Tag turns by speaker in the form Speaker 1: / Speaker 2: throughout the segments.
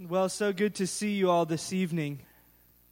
Speaker 1: Well, so good to see you all this evening.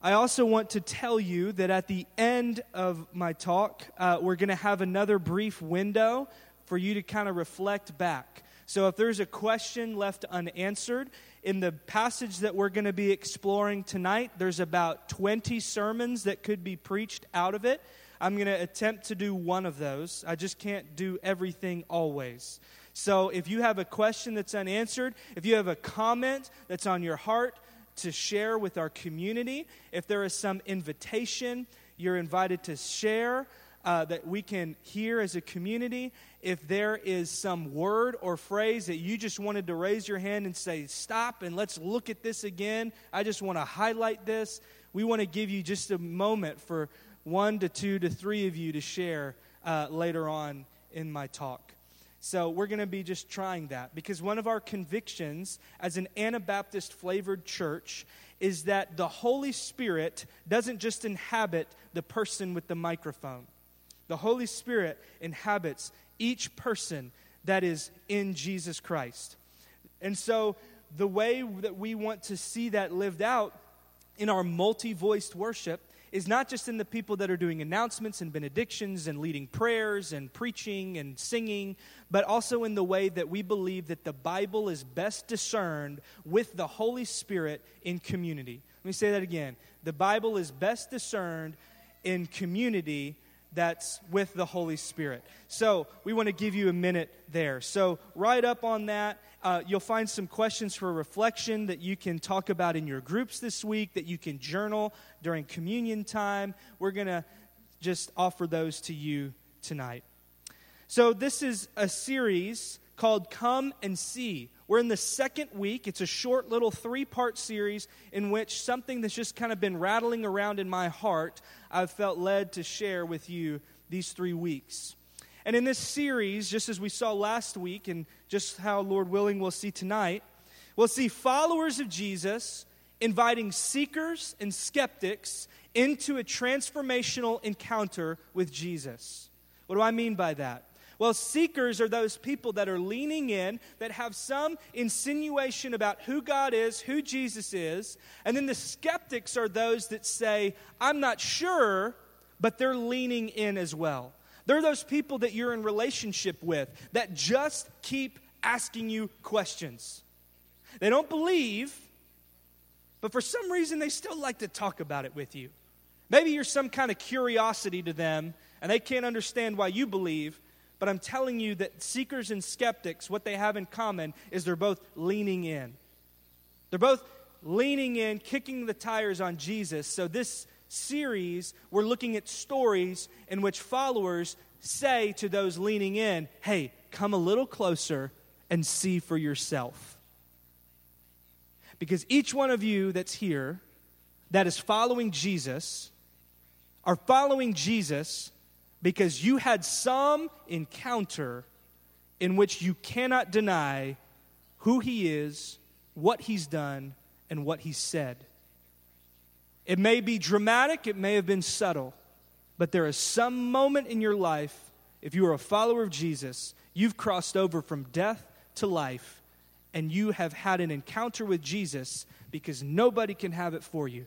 Speaker 1: I also want to tell you that at the end of my talk, uh, we're going to have another brief window for you to kind of reflect back. So if there's a question left unanswered, in the passage that we're going to be exploring tonight, there's about 20 sermons that could be preached out of it. I'm going to attempt to do one of those. I just can't do everything always. So if you have a question that's unanswered, if you have a comment that's on your heart to share with our community, if there is some invitation you're invited to share uh, that we can hear as a community, if there is some word or phrase that you just wanted to raise your hand and say, Stop and let's look at this again, I just want to highlight this. We want to give you just a moment for one to two to three of you to share uh, later on in my talk. So we're going to be just trying that because one of our convictions as an Anabaptist flavored church is that the Holy Spirit doesn't just inhabit the person with the microphone. The Holy Spirit inhabits each person that is in Jesus Christ. And so the way that we want to see that lived out in our multi voiced worship is not just in the people that are doing announcements and benedictions and leading prayers and preaching and singing, but also in the way that we believe that the Bible is best discerned with the Holy Spirit in community. Let me say that again. The Bible is best discerned in community that's with the Holy Spirit. So we want to give you a minute there. So, right up on that, uh, you'll find some questions for reflection that you can talk about in your groups this week, that you can journal during communion time. We're going to just offer those to you tonight. So, this is a series called Come and See. We're in the second week. It's a short little three part series in which something that's just kind of been rattling around in my heart, I've felt led to share with you these three weeks. And in this series, just as we saw last week, and just how Lord willing we'll see tonight, we'll see followers of Jesus inviting seekers and skeptics into a transformational encounter with Jesus. What do I mean by that? Well, seekers are those people that are leaning in, that have some insinuation about who God is, who Jesus is. And then the skeptics are those that say, I'm not sure, but they're leaning in as well. They're those people that you're in relationship with that just keep asking you questions. They don't believe, but for some reason they still like to talk about it with you. Maybe you're some kind of curiosity to them and they can't understand why you believe, but I'm telling you that seekers and skeptics, what they have in common is they're both leaning in. They're both leaning in, kicking the tires on Jesus. So, this series, we're looking at stories in which followers say to those leaning in, hey, come a little closer and see for yourself. Because each one of you that's here that is following Jesus are following Jesus because you had some encounter in which you cannot deny who he is, what he's done, and what he said. It may be dramatic, it may have been subtle, but there is some moment in your life, if you are a follower of Jesus, you've crossed over from death to life, and you have had an encounter with Jesus because nobody can have it for you.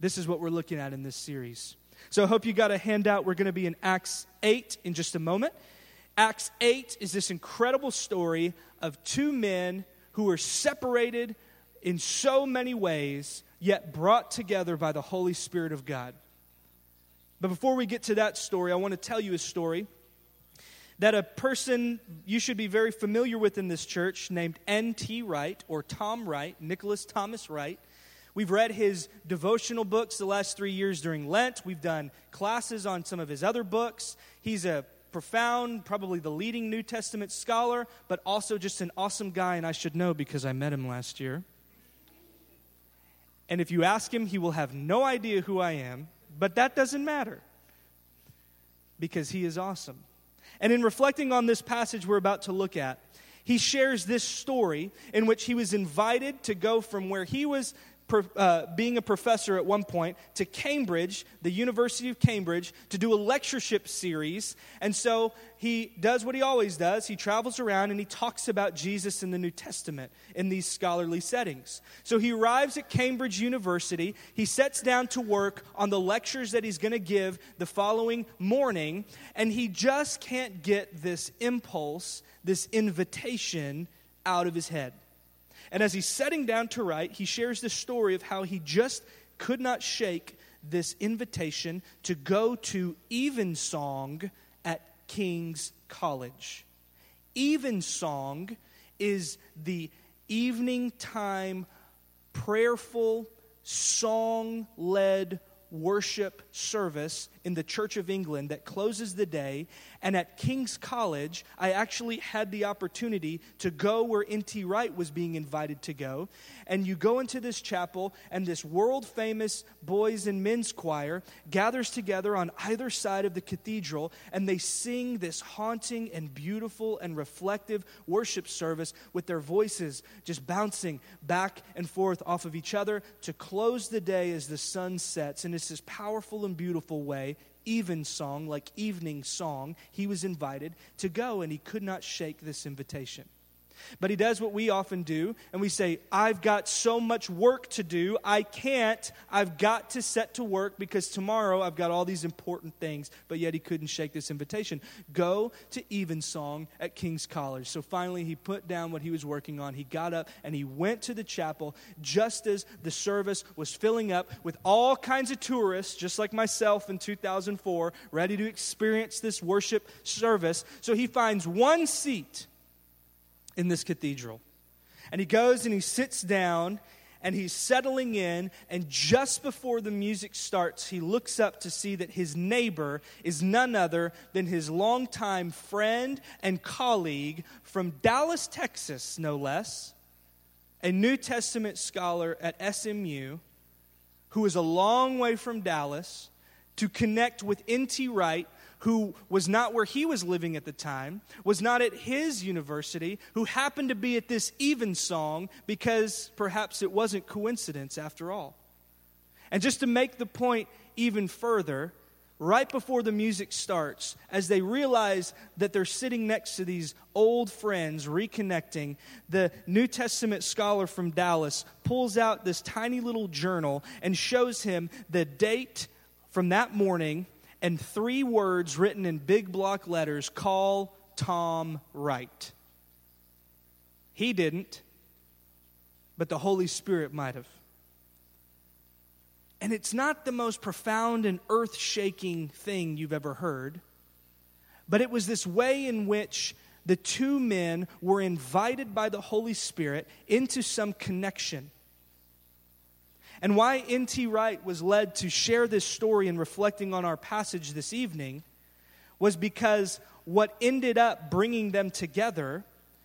Speaker 1: This is what we're looking at in this series. So I hope you got a handout. We're going to be in Acts 8 in just a moment. Acts 8 is this incredible story of two men who were separated in so many ways, yet brought together by the Holy Spirit of God. But before we get to that story, I want to tell you a story that a person you should be very familiar with in this church named N.T. Wright or Tom Wright, Nicholas Thomas Wright. We've read his devotional books the last three years during Lent. We've done classes on some of his other books. He's a profound, probably the leading New Testament scholar, but also just an awesome guy, and I should know because I met him last year. And if you ask him, he will have no idea who I am, but that doesn't matter because he is awesome. And in reflecting on this passage we're about to look at, he shares this story in which he was invited to go from where he was uh, being a professor at one point to Cambridge, the University of Cambridge, to do a lectureship series. And so he does what he always does. He travels around and he talks about Jesus in the New Testament in these scholarly settings. So he arrives at Cambridge University. He sets down to work on the lectures that he's going to give the following morning. And he just can't get this impulse, this invitation out of his head. And as he's setting down to write, he shares the story of how he just could not shake this invitation to go to Evensong at King's College. Evensong is the evening time prayerful, song led worship service in the Church of England that closes the day. And at King's College, I actually had the opportunity to go where N.T. Wright was being invited to go. And you go into this chapel, and this world famous boys and men's choir gathers together on either side of the cathedral, and they sing this haunting and beautiful and reflective worship service with their voices just bouncing back and forth off of each other to close the day as the sun sets. And it's this powerful and beautiful way evensong, like evening song, he was invited to go, and he could not shake this invitation. But he does what we often do, and we say, I've got so much work to do, I can't, I've got to set to work because tomorrow I've got all these important things. But yet he couldn't shake this invitation. Go to Evensong at King's College. So finally, he put down what he was working on. He got up and he went to the chapel just as the service was filling up with all kinds of tourists, just like myself in 2004, ready to experience this worship service. So he finds one seat in this cathedral. And he goes and he sits down and he's settling in. And just before the music starts, he looks up to see that his neighbor is none other than his longtime friend and colleague from Dallas, Texas, no less, a New Testament scholar at SMU who is a long way from Dallas to connect with N.T. Wright who was not where he was living at the time, was not at his university, who happened to be at this evensong because perhaps it wasn't coincidence after all. And just to make the point even further, right before the music starts, as they realize that they're sitting next to these old friends reconnecting, the New Testament scholar from Dallas pulls out this tiny little journal and shows him the date from that morning and three words written in big block letters call Tom Wright. He didn't, but the Holy Spirit might have. And it's not the most profound and earth shaking thing you've ever heard, but it was this way in which the two men were invited by the Holy Spirit into some connection and why N.T. Wright was led to share this story and reflecting on our passage this evening was because what ended up bringing them together,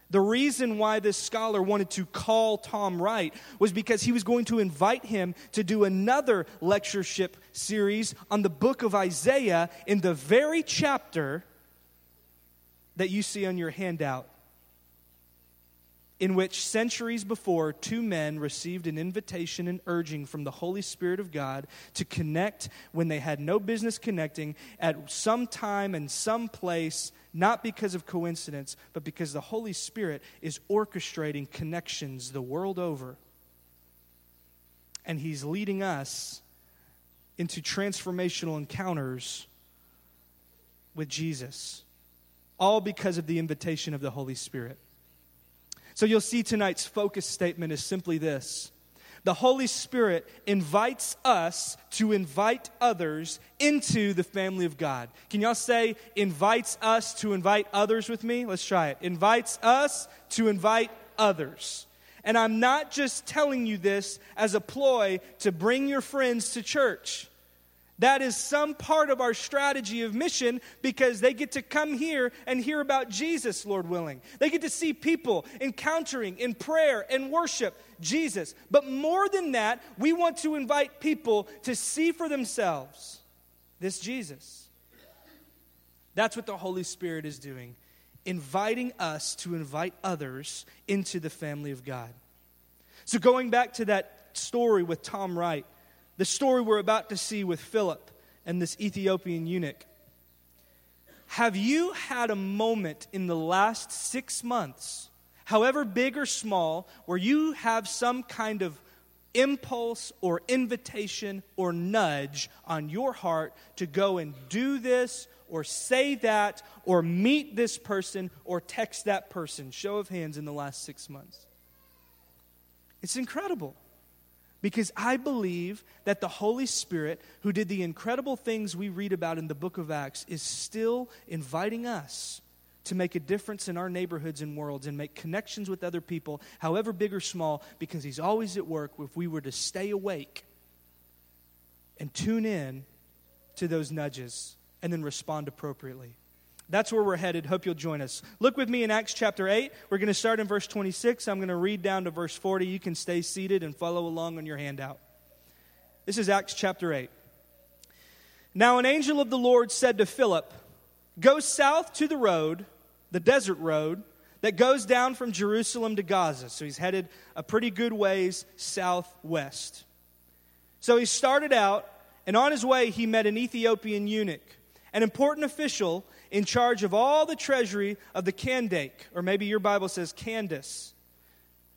Speaker 1: the reason why this scholar wanted to call Tom Wright was because he was going to invite him to do another lectureship series on the book of Isaiah in the very chapter that you see on your handout in which centuries before two men received an invitation and urging from the Holy Spirit of God to connect when they had no business connecting at some time and some place, not because of coincidence, but because the Holy Spirit is orchestrating connections the world over. And He's leading us into transformational encounters with Jesus, all because of the invitation of the Holy Spirit. So you'll see tonight's focus statement is simply this the Holy Spirit invites us to invite others into the family of God. Can y'all say, invites us to invite others with me? Let's try it. Invites us to invite others. And I'm not just telling you this as a ploy to bring your friends to church. That is some part of our strategy of mission because they get to come here and hear about Jesus, Lord willing. They get to see people encountering in prayer and worship Jesus. But more than that, we want to invite people to see for themselves this Jesus. That's what the Holy Spirit is doing, inviting us to invite others into the family of God. So, going back to that story with Tom Wright, the story we're about to see with Philip and this Ethiopian eunuch. Have you had a moment in the last six months, however big or small, where you have some kind of impulse or invitation or nudge on your heart to go and do this or say that or meet this person or text that person? Show of hands in the last six months. It's incredible because I believe that the Holy Spirit, who did the incredible things we read about in the book of Acts, is still inviting us to make a difference in our neighborhoods and worlds and make connections with other people, however big or small, because He's always at work if we were to stay awake and tune in to those nudges and then respond appropriately. That's where we're headed. Hope you'll join us. Look with me in Acts chapter 8. We're going to start in verse 26. I'm going to read down to verse 40. You can stay seated and follow along on your handout. This is Acts chapter 8. Now, an angel of the Lord said to Philip, Go south to the road, the desert road, that goes down from Jerusalem to Gaza. So he's headed a pretty good ways southwest. So he started out, and on his way, he met an Ethiopian eunuch, an important official in charge of all the treasury of the Kandake, or maybe your Bible says Candace,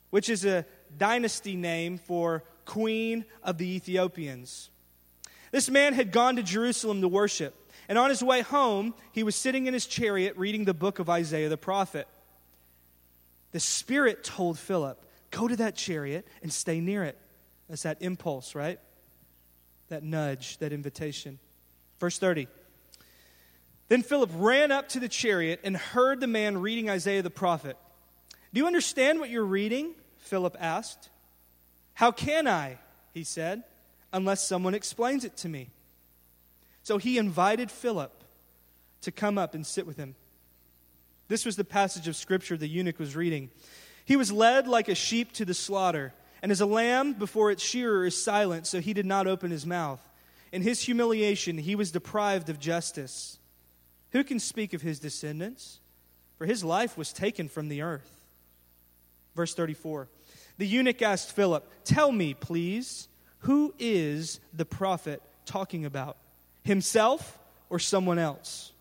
Speaker 1: which is a dynasty name for queen of the Ethiopians. This man had gone to Jerusalem to worship, and on his way home, he was sitting in his chariot reading the book of Isaiah the prophet. The Spirit told Philip, Go to that chariot and stay near it. That's that impulse, right? That nudge, that invitation. Verse 30. Then Philip ran up to the chariot and heard the man reading Isaiah the prophet. Do you understand what you're reading? Philip asked. How can I, he said, unless someone explains it to me? So he invited Philip to come up and sit with him. This was the passage of scripture the eunuch was reading. He was led like a sheep to the slaughter, and as a lamb before its shearer is silent, so he did not open his mouth. In his humiliation, he was deprived of justice. Who can speak of his descendants? For his life was taken from the earth. Verse 34 The eunuch asked Philip, Tell me, please, who is the prophet talking about? Himself or someone else?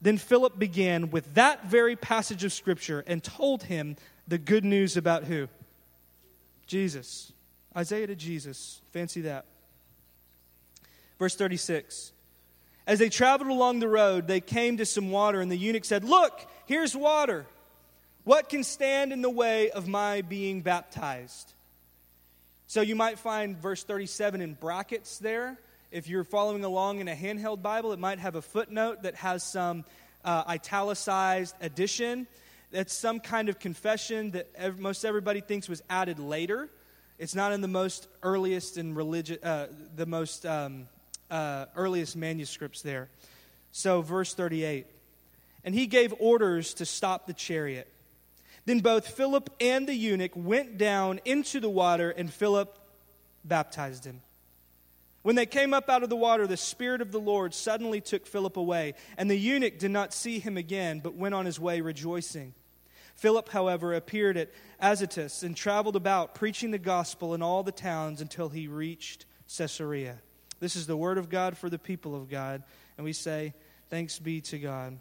Speaker 1: Then Philip began with that very passage of Scripture and told him the good news about who? Jesus. Isaiah to Jesus. Fancy that. Verse 36. As they traveled along the road, they came to some water, and the eunuch said, Look, here's water. What can stand in the way of my being baptized? So you might find verse 37 in brackets there. If you're following along in a handheld Bible, it might have a footnote that has some uh, italicized addition. That's some kind of confession that ev- most everybody thinks was added later. It's not in the most earliest and religious, uh, the most um, uh, earliest manuscripts there. So, verse 38 And he gave orders to stop the chariot. Then both Philip and the eunuch went down into the water, and Philip baptized him. When they came up out of the water, the Spirit of the Lord suddenly took Philip away, and the eunuch did not see him again, but went on his way rejoicing. Philip, however, appeared at Azotus and traveled about, preaching the gospel in all the towns until he reached Caesarea. This is the word of God for the people of God. And we say, Thanks be to God.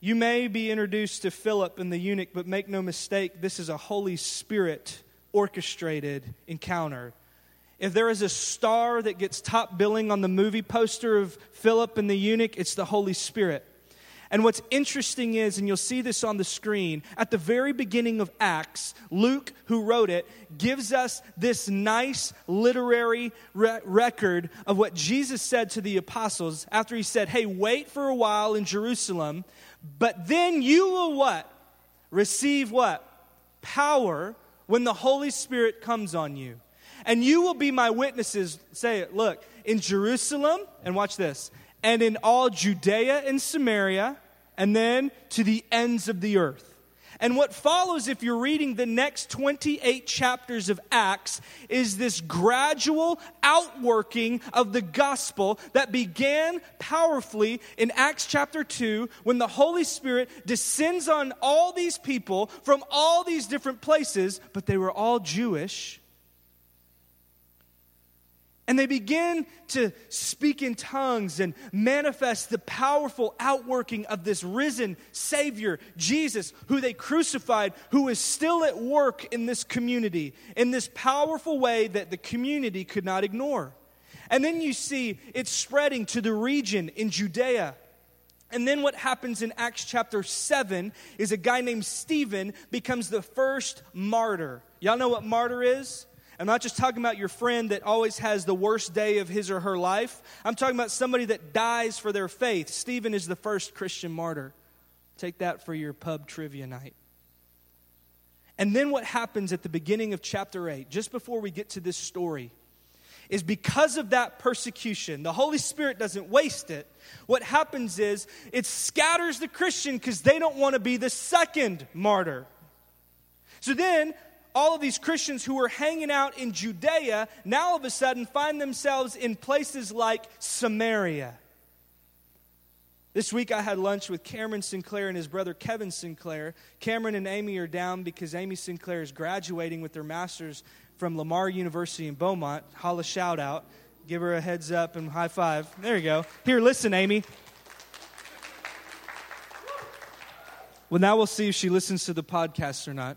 Speaker 1: You may be introduced to Philip and the eunuch, but make no mistake, this is a Holy Spirit orchestrated encounter. If there is a star that gets top billing on the movie poster of Philip and the eunuch, it's the Holy Spirit. And what's interesting is, and you'll see this on the screen, at the very beginning of Acts, Luke, who wrote it, gives us this nice literary re- record of what Jesus said to the apostles after he said, Hey, wait for a while in Jerusalem, but then you will what? Receive what? Power when the Holy Spirit comes on you. And you will be my witnesses. Say it, look, in Jerusalem, and watch this, and in all Judea and Samaria, and then to the ends of the earth. And what follows, if you're reading the next 28 chapters of Acts, is this gradual outworking of the gospel that began powerfully in Acts chapter 2 when the Holy Spirit descends on all these people from all these different places, but they were all Jewish. And they begin to speak in tongues and manifest the powerful outworking of this risen Savior, Jesus, who they crucified, who is still at work in this community in this powerful way that the community could not ignore. And then you see it spreading to the region in Judea. And then what happens in Acts chapter 7 is a guy named Stephen becomes the first martyr. Y'all know what martyr is? I'm not just talking about your friend that always has the worst day of his or her life. I'm talking about somebody that dies for their faith. Stephen is the first Christian martyr. Take that for your pub trivia night. And then what happens at the beginning of chapter 8, just before we get to this story, is because of that persecution, the Holy Spirit doesn't waste it. What happens is it scatters the Christian because they don't want to be the second martyr. So then all of these Christians who were hanging out in Judea now all of a sudden find themselves in places like Samaria. This week I had lunch with Cameron Sinclair and his brother Kevin Sinclair. Cameron and Amy are down because Amy Sinclair is graduating with her master's from Lamar University in Beaumont. Holla shout out. Give her a heads up and high five. There you go. Here, listen, Amy. Well, now we'll see if she listens to the podcast or not.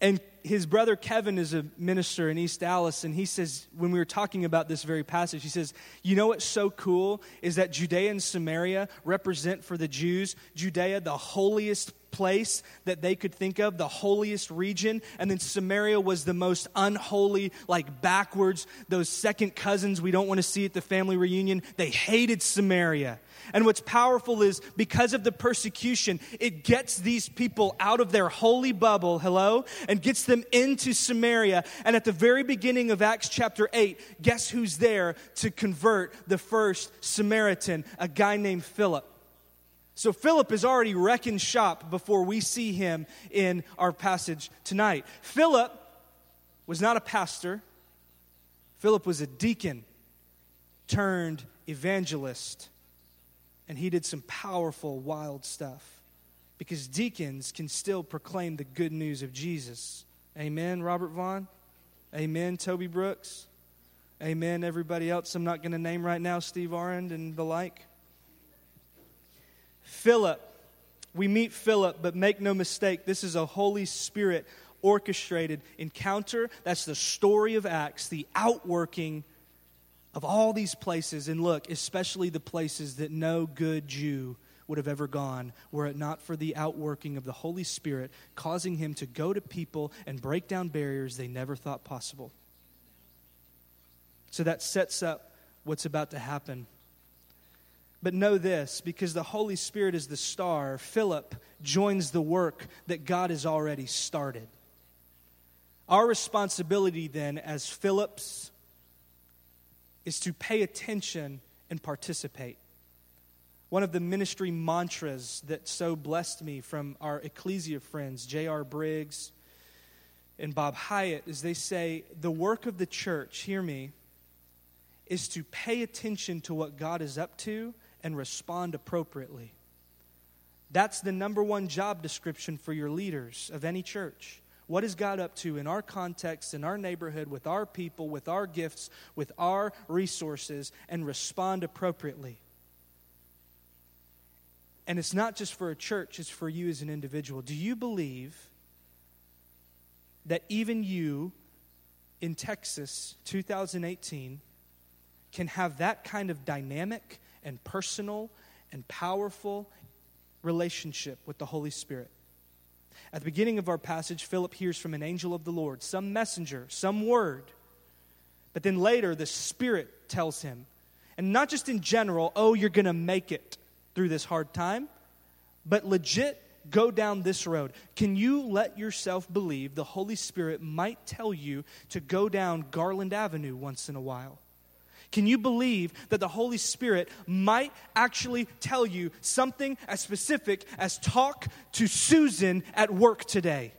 Speaker 1: And his brother Kevin is a minister in East Dallas, and he says, when we were talking about this very passage, he says, You know what's so cool is that Judea and Samaria represent for the Jews, Judea, the holiest place that they could think of, the holiest region. And then Samaria was the most unholy, like backwards, those second cousins we don't want to see at the family reunion. They hated Samaria. And what's powerful is because of the persecution, it gets these people out of their holy bubble, hello, and gets them into Samaria. And at the very beginning of Acts chapter 8, guess who's there to convert the first Samaritan? A guy named Philip. So Philip is already wrecking shop before we see him in our passage tonight. Philip was not a pastor, Philip was a deacon turned evangelist. And he did some powerful, wild stuff because deacons can still proclaim the good news of Jesus. Amen, Robert Vaughn? Amen, Toby Brooks? Amen, everybody else I'm not going to name right now, Steve Arend and the like. Philip. We meet Philip, but make no mistake, this is a Holy Spirit orchestrated encounter. That's the story of Acts, the outworking of all these places. And look, especially the places that no good Jew would have ever gone were it not for the outworking of the Holy Spirit causing him to go to people and break down barriers they never thought possible. So that sets up what's about to happen but know this because the Holy Spirit is the star, Philip joins the work that God has already started. Our responsibility then, as Philip's, is to pay attention and participate. One of the ministry mantras that so blessed me from our Ecclesia friends, J.R. Briggs and Bob Hyatt, is they say, The work of the church, hear me, is to pay attention to what God is up to and respond appropriately. That's the number one job description for your leaders of any church. What is God up to in our context, in our neighborhood, with our people, with our gifts, with our resources, and respond appropriately? And it's not just for a church, it's for you as an individual. Do you believe that even you in Texas 2018 can have that kind of dynamic and personal and powerful relationship with the Holy Spirit. At the beginning of our passage, Philip hears from an angel of the Lord, some messenger, some word. But then later, the Spirit tells him, and not just in general, oh, you're going to make it through this hard time, but legit go down this road. Can you let yourself believe the Holy Spirit might tell you to go down Garland Avenue once in a while? Can you believe that the Holy Spirit might actually tell you something as specific as talk to Susan at work today?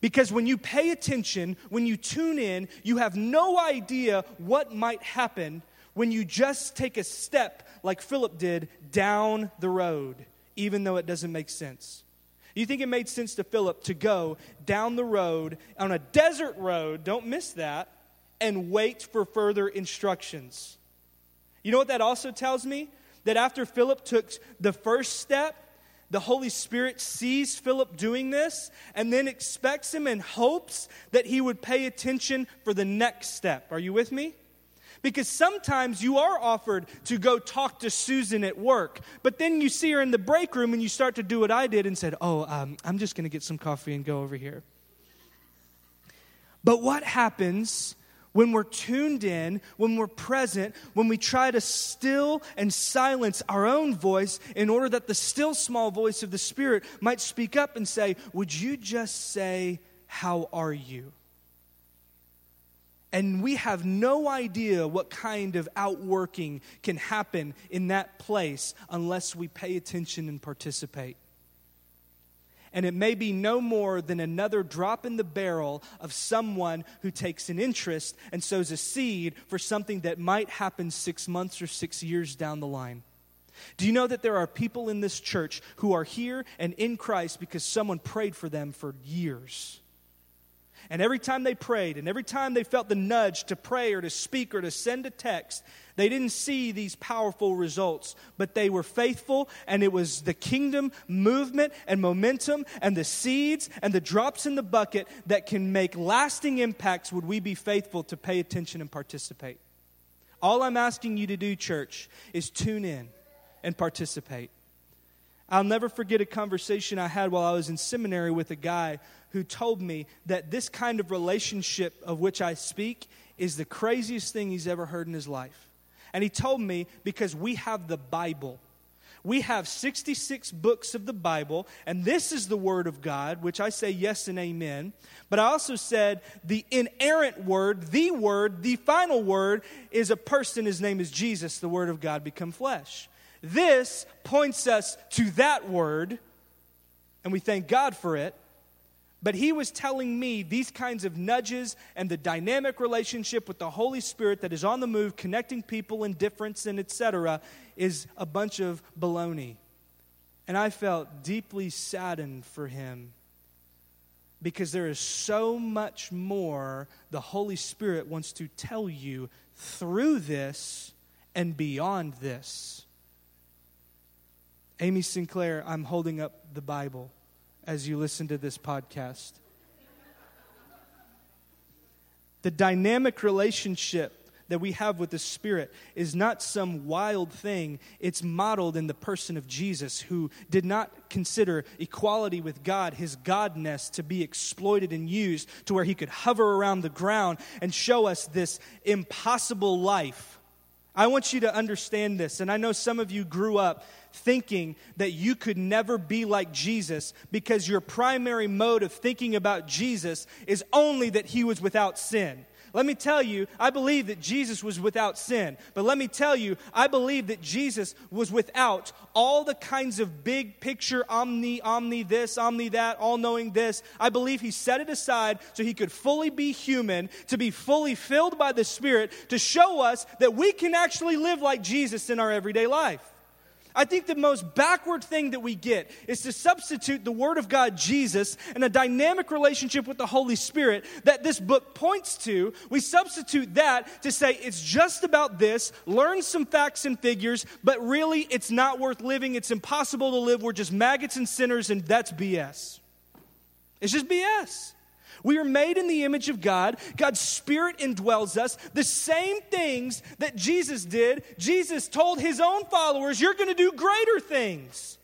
Speaker 1: Because when you pay attention, when you tune in, you have no idea what might happen when you just take a step like Philip did down the road, even though it doesn't make sense. You think it made sense to Philip to go down the road on a desert road, don't miss that, and wait for further instructions. You know what that also tells me? That after Philip took the first step, the Holy Spirit sees Philip doing this and then expects him and hopes that he would pay attention for the next step. Are you with me? Because sometimes you are offered to go talk to Susan at work, but then you see her in the break room and you start to do what I did and said, Oh, um, I'm just going to get some coffee and go over here. But what happens when we're tuned in, when we're present, when we try to still and silence our own voice in order that the still small voice of the Spirit might speak up and say, Would you just say, How are you? And we have no idea what kind of outworking can happen in that place unless we pay attention and participate. And it may be no more than another drop in the barrel of someone who takes an interest and sows a seed for something that might happen six months or six years down the line. Do you know that there are people in this church who are here and in Christ because someone prayed for them for years? And every time they prayed, and every time they felt the nudge to pray or to speak or to send a text, they didn't see these powerful results, but they were faithful, and it was the kingdom movement and momentum and the seeds and the drops in the bucket that can make lasting impacts. Would we be faithful to pay attention and participate? All I'm asking you to do, church, is tune in and participate. I'll never forget a conversation I had while I was in seminary with a guy who told me that this kind of relationship of which I speak is the craziest thing he's ever heard in his life. And he told me because we have the Bible. We have 66 books of the Bible, and this is the Word of God, which I say yes and amen. But I also said the inerrant Word, the Word, the final Word, is a person. His name is Jesus, the Word of God become flesh. This points us to that Word, and we thank God for it. But he was telling me these kinds of nudges and the dynamic relationship with the Holy Spirit that is on the move, connecting people in difference and etc., is a bunch of baloney. And I felt deeply saddened for him because there is so much more the Holy Spirit wants to tell you through this and beyond this. Amy Sinclair, I'm holding up the Bible as you listen to this podcast. The dynamic relationship that we have with the Spirit is not some wild thing. It's modeled in the person of Jesus, who did not consider equality with God, his godness, to be exploited and used to where he could hover around the ground and show us this impossible life. I want you to understand this, and I know some of you grew up thinking that you could never be like Jesus because your primary mode of thinking about Jesus is only that he was without sin. Let me tell you, I believe that Jesus was without sin. But let me tell you, I believe that Jesus was without all the kinds of big picture, omni, omni this, omni that, all knowing this. I believe he set it aside so he could fully be human, to be fully filled by the Spirit, to show us that we can actually live like Jesus in our everyday life. I think the most backward thing that we get is to substitute the Word of God, Jesus, and a dynamic relationship with the Holy Spirit that this book points to. We substitute that to say it's just about this, learn some facts and figures, but really it's not worth living. It's impossible to live. We're just maggots and sinners, and that's BS. It's just BS. We are made in the image of God. God's Spirit indwells us. The same things that Jesus did, Jesus told his own followers, You're going to do greater things.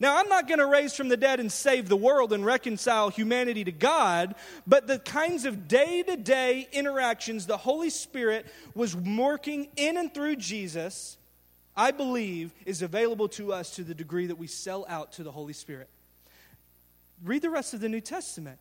Speaker 1: Now, I'm not going to raise from the dead and save the world and reconcile humanity to God, but the kinds of day to day interactions the Holy Spirit was working in and through Jesus, I believe, is available to us to the degree that we sell out to the Holy Spirit. Read the rest of the New Testament.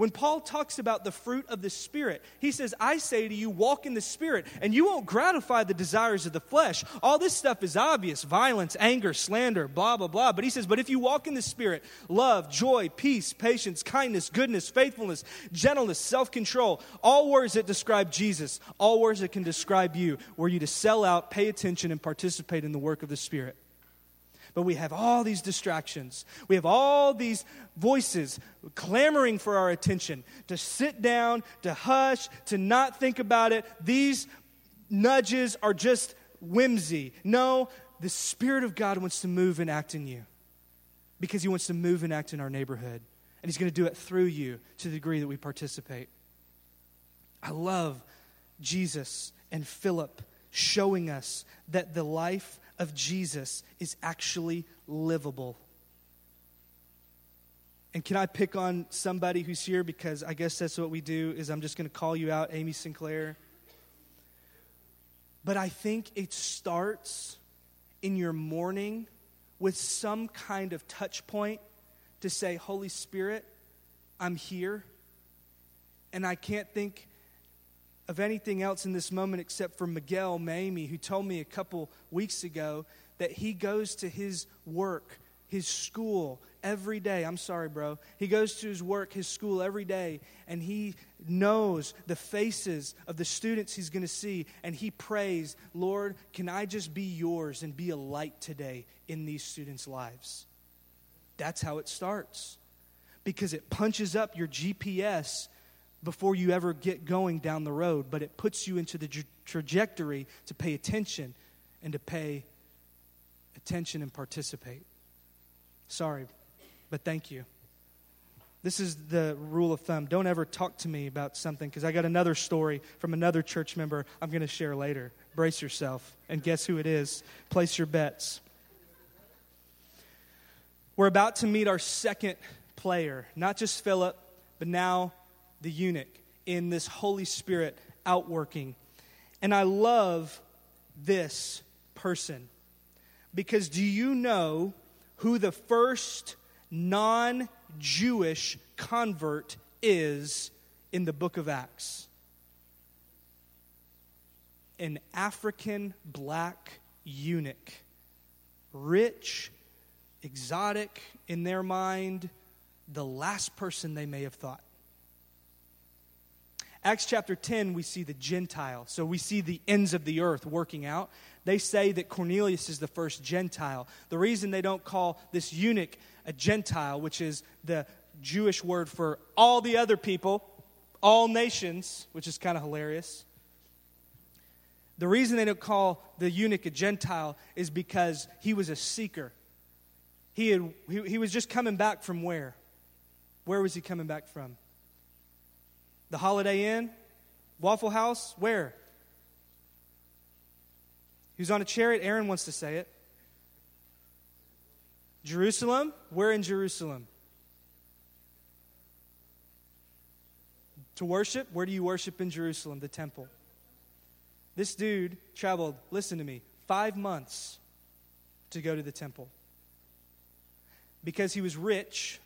Speaker 1: When Paul talks about the fruit of the Spirit, he says, I say to you, walk in the Spirit, and you won't gratify the desires of the flesh. All this stuff is obvious violence, anger, slander, blah, blah, blah. But he says, But if you walk in the Spirit, love, joy, peace, patience, kindness, goodness, faithfulness, gentleness, self control, all words that describe Jesus, all words that can describe you, were you to sell out, pay attention, and participate in the work of the Spirit. But we have all these distractions. We have all these voices clamoring for our attention to sit down, to hush, to not think about it. These nudges are just whimsy. No, the Spirit of God wants to move and act in you because He wants to move and act in our neighborhood. And He's going to do it through you to the degree that we participate. I love Jesus and Philip showing us that the life of Jesus is actually livable. And can I pick on somebody who's here because I guess that's what we do is I'm just going to call you out Amy Sinclair. But I think it starts in your morning with some kind of touch point to say, Holy Spirit, I'm here. And I can't think of anything else in this moment except for Miguel Mamie, who told me a couple weeks ago that he goes to his work, his school, every day. I'm sorry, bro. He goes to his work, his school every day, and he knows the faces of the students he's going to see, and he prays, Lord, can I just be yours and be a light today in these students' lives? That's how it starts because it punches up your GPS before you ever get going down the road, but it puts you into the tra- trajectory to pay attention and to pay attention and participate. Sorry, but thank you. This is the rule of thumb. Don't ever talk to me about something because I got another story from another church member I'm going to share later. Brace yourself and guess who it is. Place your bets. We're about to meet our second player, not just Philip, but now the eunuch in this Holy Spirit outworking. And I love this person because do you know who the first non Jewish convert is in the book of Acts? An African black eunuch, rich, exotic in their mind, the last person they may have thought. Acts chapter 10, we see the Gentile. So we see the ends of the earth working out. They say that Cornelius is the first Gentile. The reason they don't call this eunuch a Gentile, which is the Jewish word for all the other people, all nations, which is kind of hilarious. The reason they don't call the eunuch a Gentile is because he was a seeker. He, had, he, he was just coming back from where? Where was he coming back from? The Holiday Inn? Waffle House? Where? He on a chariot. Aaron wants to say it. Jerusalem? Where in Jerusalem? To worship? Where do you worship in Jerusalem? The temple. This dude traveled, listen to me, five months to go to the temple. Because he was rich,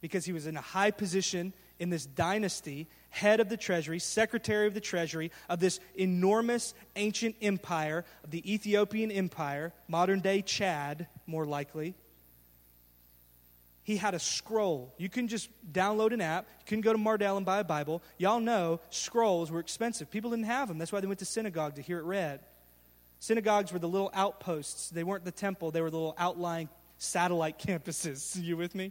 Speaker 1: because he was in a high position in this dynasty, head of the treasury, secretary of the treasury of this enormous ancient empire, of the Ethiopian Empire, modern day Chad, more likely. He had a scroll. You can just download an app. You can go to Mardel and buy a Bible. Y'all know scrolls were expensive. People didn't have them. That's why they went to synagogue to hear it read. Synagogues were the little outposts. They weren't the temple, they were the little outlying satellite campuses. You with me?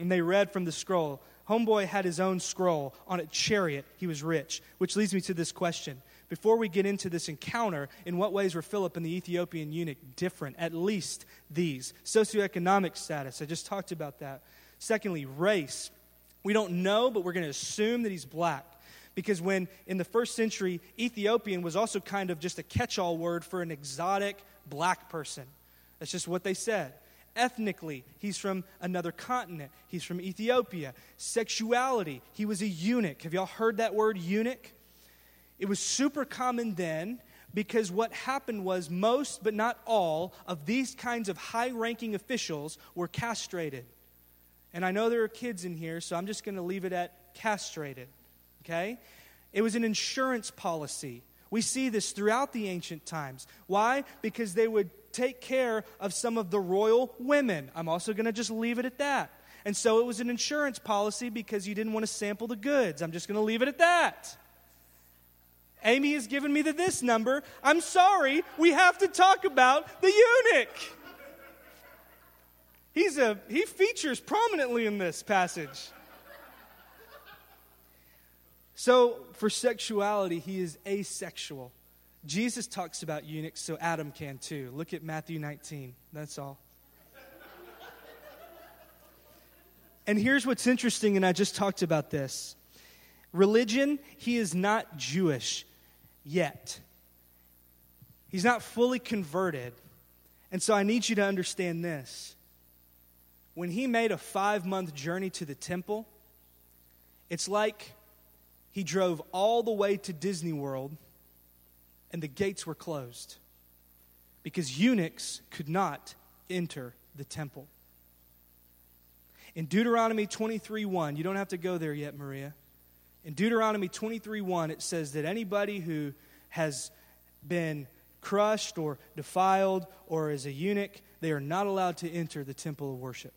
Speaker 1: And they read from the scroll. Homeboy had his own scroll on a chariot. He was rich. Which leads me to this question. Before we get into this encounter, in what ways were Philip and the Ethiopian eunuch different? At least these. Socioeconomic status, I just talked about that. Secondly, race. We don't know, but we're going to assume that he's black. Because when in the first century, Ethiopian was also kind of just a catch all word for an exotic black person. That's just what they said ethnically, he's from another continent. He's from Ethiopia. Sexuality, he was a eunuch. Have y'all heard that word eunuch? It was super common then because what happened was most, but not all, of these kinds of high ranking officials were castrated. And I know there are kids in here, so I'm just going to leave it at castrated. Okay? It was an insurance policy. We see this throughout the ancient times. Why? Because they would take care of some of the royal women. I'm also going to just leave it at that. And so it was an insurance policy because you didn't want to sample the goods. I'm just going to leave it at that. Amy has given me the this number. I'm sorry, we have to talk about the eunuch. He's a, he features prominently in this passage. So, for sexuality, he is asexual. Jesus talks about eunuchs, so Adam can too. Look at Matthew 19. That's all. and here's what's interesting, and I just talked about this. Religion, he is not Jewish yet. He's not fully converted. And so I need you to understand this. When he made a five month journey to the temple, it's like he drove all the way to Disney World and the gates were closed because eunuchs could not enter the temple. In Deuteronomy 23 1, you don't have to go there yet, Maria. In Deuteronomy 23 1, it says that anybody who has been crushed or defiled or is a eunuch, they are not allowed to enter the temple of worship.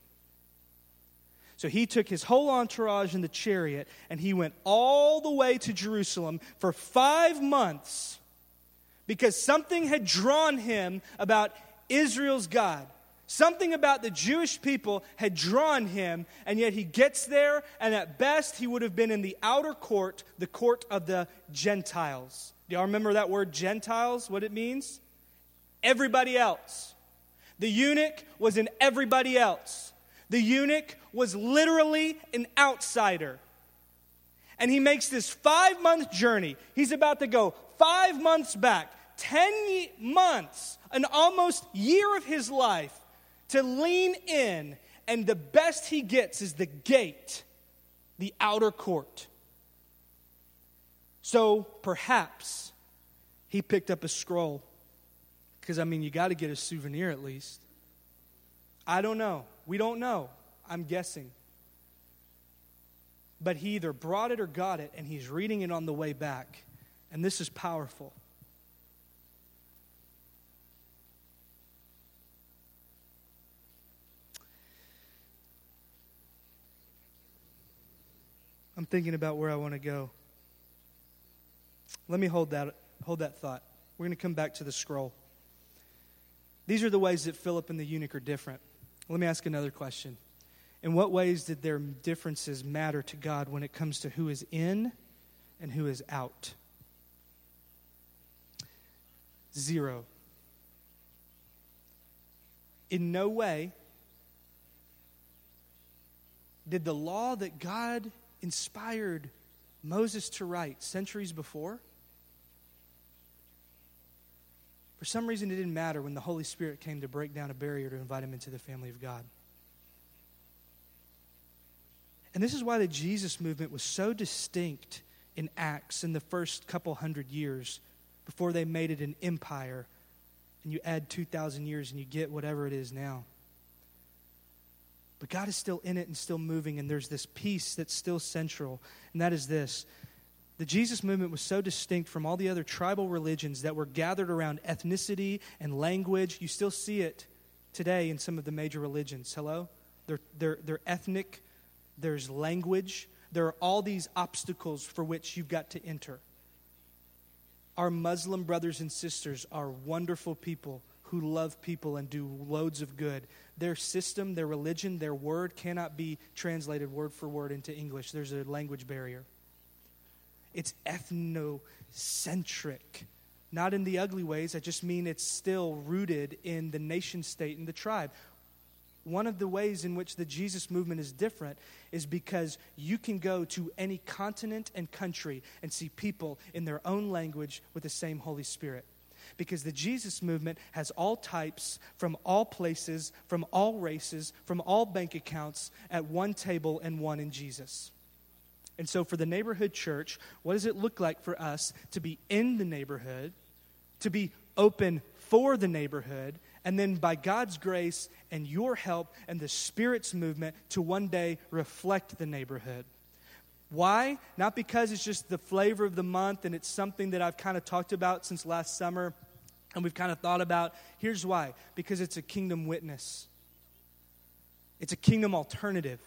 Speaker 1: So he took his whole entourage in the chariot and he went all the way to Jerusalem for five months because something had drawn him about Israel's God. Something about the Jewish people had drawn him, and yet he gets there, and at best he would have been in the outer court, the court of the Gentiles. Do y'all remember that word Gentiles, what it means? Everybody else. The eunuch was in everybody else. The eunuch was literally an outsider. And he makes this five month journey. He's about to go five months back, 10 months, an almost year of his life to lean in. And the best he gets is the gate, the outer court. So perhaps he picked up a scroll. Because, I mean, you got to get a souvenir at least. I don't know. We don't know. I'm guessing. But he either brought it or got it, and he's reading it on the way back. And this is powerful. I'm thinking about where I want to go. Let me hold that, hold that thought. We're going to come back to the scroll. These are the ways that Philip and the eunuch are different. Let me ask another question. In what ways did their differences matter to God when it comes to who is in and who is out? Zero. In no way did the law that God inspired Moses to write centuries before, for some reason, it didn't matter when the Holy Spirit came to break down a barrier to invite him into the family of God. And this is why the Jesus movement was so distinct in Acts in the first couple hundred years before they made it an empire. And you add 2,000 years and you get whatever it is now. But God is still in it and still moving, and there's this peace that's still central, and that is this the Jesus movement was so distinct from all the other tribal religions that were gathered around ethnicity and language. You still see it today in some of the major religions. Hello? They're, they're, they're ethnic, there's language, there are all these obstacles for which you've got to enter. Our Muslim brothers and sisters are wonderful people who love people and do loads of good. Their system, their religion, their word cannot be translated word for word into English. There's a language barrier. It's ethnocentric. Not in the ugly ways, I just mean it's still rooted in the nation state and the tribe. One of the ways in which the Jesus movement is different is because you can go to any continent and country and see people in their own language with the same Holy Spirit. Because the Jesus movement has all types from all places, from all races, from all bank accounts at one table and one in Jesus. And so, for the neighborhood church, what does it look like for us to be in the neighborhood, to be open for the neighborhood, and then by God's grace and your help and the Spirit's movement to one day reflect the neighborhood? Why? Not because it's just the flavor of the month and it's something that I've kind of talked about since last summer and we've kind of thought about. Here's why because it's a kingdom witness, it's a kingdom alternative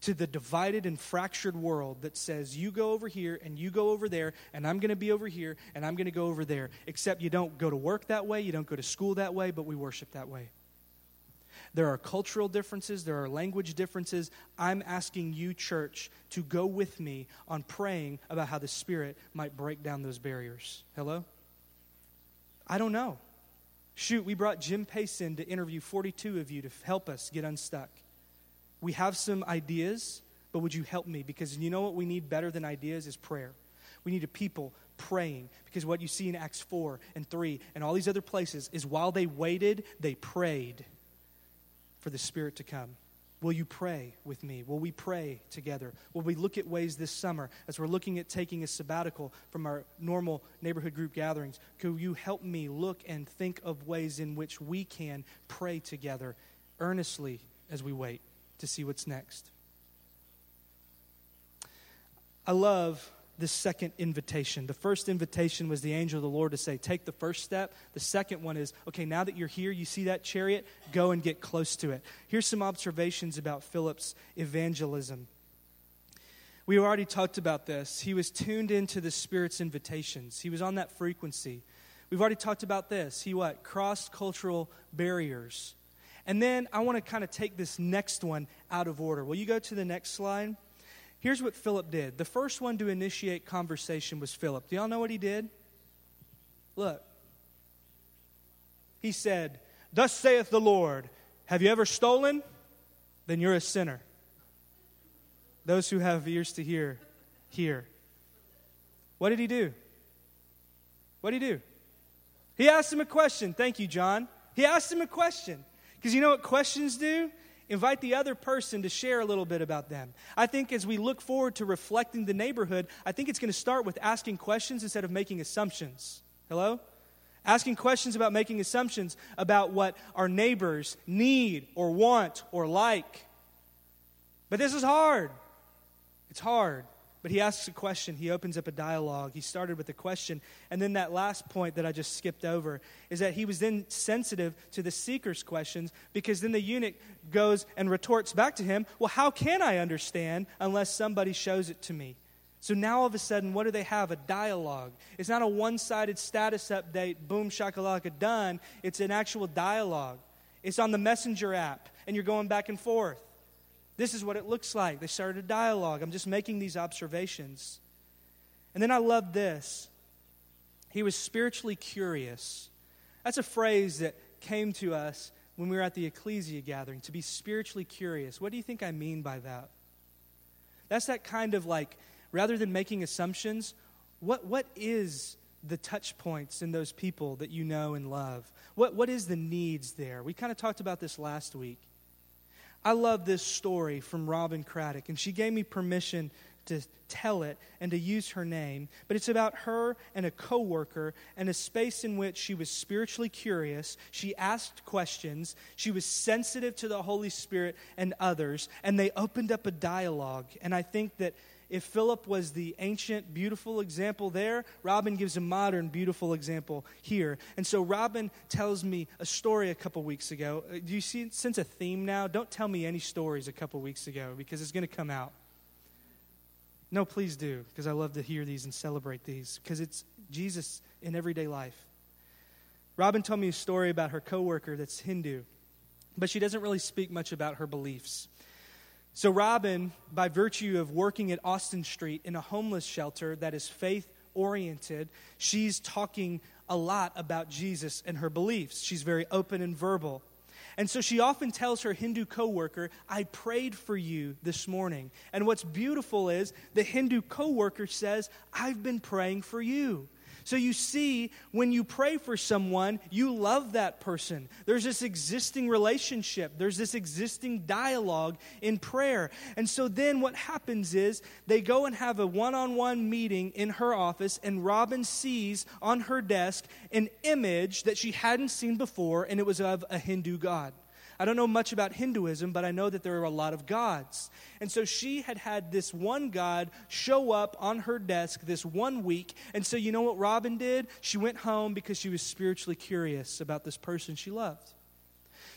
Speaker 1: to the divided and fractured world that says you go over here and you go over there and I'm going to be over here and I'm going to go over there. Except you don't go to work that way, you don't go to school that way, but we worship that way. There are cultural differences, there are language differences. I'm asking you, church, to go with me on praying about how the Spirit might break down those barriers. Hello? I don't know. Shoot, we brought Jim Pace in to interview 42 of you to help us get unstuck. We have some ideas, but would you help me? Because you know what we need better than ideas is prayer. We need a people praying because what you see in Acts 4 and 3 and all these other places is while they waited, they prayed for the Spirit to come. Will you pray with me? Will we pray together? Will we look at ways this summer as we're looking at taking a sabbatical from our normal neighborhood group gatherings? Could you help me look and think of ways in which we can pray together earnestly as we wait to see what's next? I love the second invitation. The first invitation was the angel of the Lord to say, Take the first step. The second one is, Okay, now that you're here, you see that chariot, go and get close to it. Here's some observations about Philip's evangelism. We already talked about this. He was tuned into the Spirit's invitations, he was on that frequency. We've already talked about this. He what? Crossed cultural barriers. And then I want to kind of take this next one out of order. Will you go to the next slide? Here's what Philip did. The first one to initiate conversation was Philip. Do y'all know what he did? Look. He said, Thus saith the Lord, Have you ever stolen? Then you're a sinner. Those who have ears to hear, hear. What did he do? What did he do? He asked him a question. Thank you, John. He asked him a question. Because you know what questions do? Invite the other person to share a little bit about them. I think as we look forward to reflecting the neighborhood, I think it's going to start with asking questions instead of making assumptions. Hello? Asking questions about making assumptions about what our neighbors need or want or like. But this is hard. It's hard. But he asks a question, he opens up a dialogue. He started with a question. And then that last point that I just skipped over is that he was then sensitive to the seeker's questions because then the eunuch goes and retorts back to him, Well, how can I understand unless somebody shows it to me? So now all of a sudden, what do they have? A dialogue. It's not a one sided status update, boom, shakalaka, done. It's an actual dialogue. It's on the messenger app, and you're going back and forth. This is what it looks like. They started a dialogue. I'm just making these observations. And then I love this. He was spiritually curious. That's a phrase that came to us when we were at the ecclesia gathering to be spiritually curious. What do you think I mean by that? That's that kind of like, rather than making assumptions, what, what is the touch points in those people that you know and love? What, what is the needs there? We kind of talked about this last week. I love this story from Robin Craddock, and she gave me permission to tell it and to use her name, but it's about her and a coworker and a space in which she was spiritually curious, she asked questions, she was sensitive to the Holy Spirit and others, and they opened up a dialogue. And I think that if Philip was the ancient, beautiful example there, Robin gives a modern, beautiful example here. And so Robin tells me a story a couple weeks ago. Uh, do you see, sense a theme now? Don't tell me any stories a couple weeks ago because it's going to come out. No, please do, because I love to hear these and celebrate these, because it's Jesus in everyday life. Robin told me a story about her coworker that's Hindu, but she doesn't really speak much about her beliefs. So, Robin, by virtue of working at Austin Street in a homeless shelter that is faith oriented, she's talking a lot about Jesus and her beliefs. She's very open and verbal. And so she often tells her Hindu coworker, I prayed for you this morning. And what's beautiful is the Hindu coworker says, I've been praying for you. So you see, when you pray for someone, you love that person. There's this existing relationship, there's this existing dialogue in prayer. And so then what happens is they go and have a one on one meeting in her office, and Robin sees on her desk an image that she hadn't seen before, and it was of a Hindu god. I don't know much about Hinduism, but I know that there are a lot of gods. And so she had had this one god show up on her desk this one week. And so you know what Robin did? She went home because she was spiritually curious about this person she loved.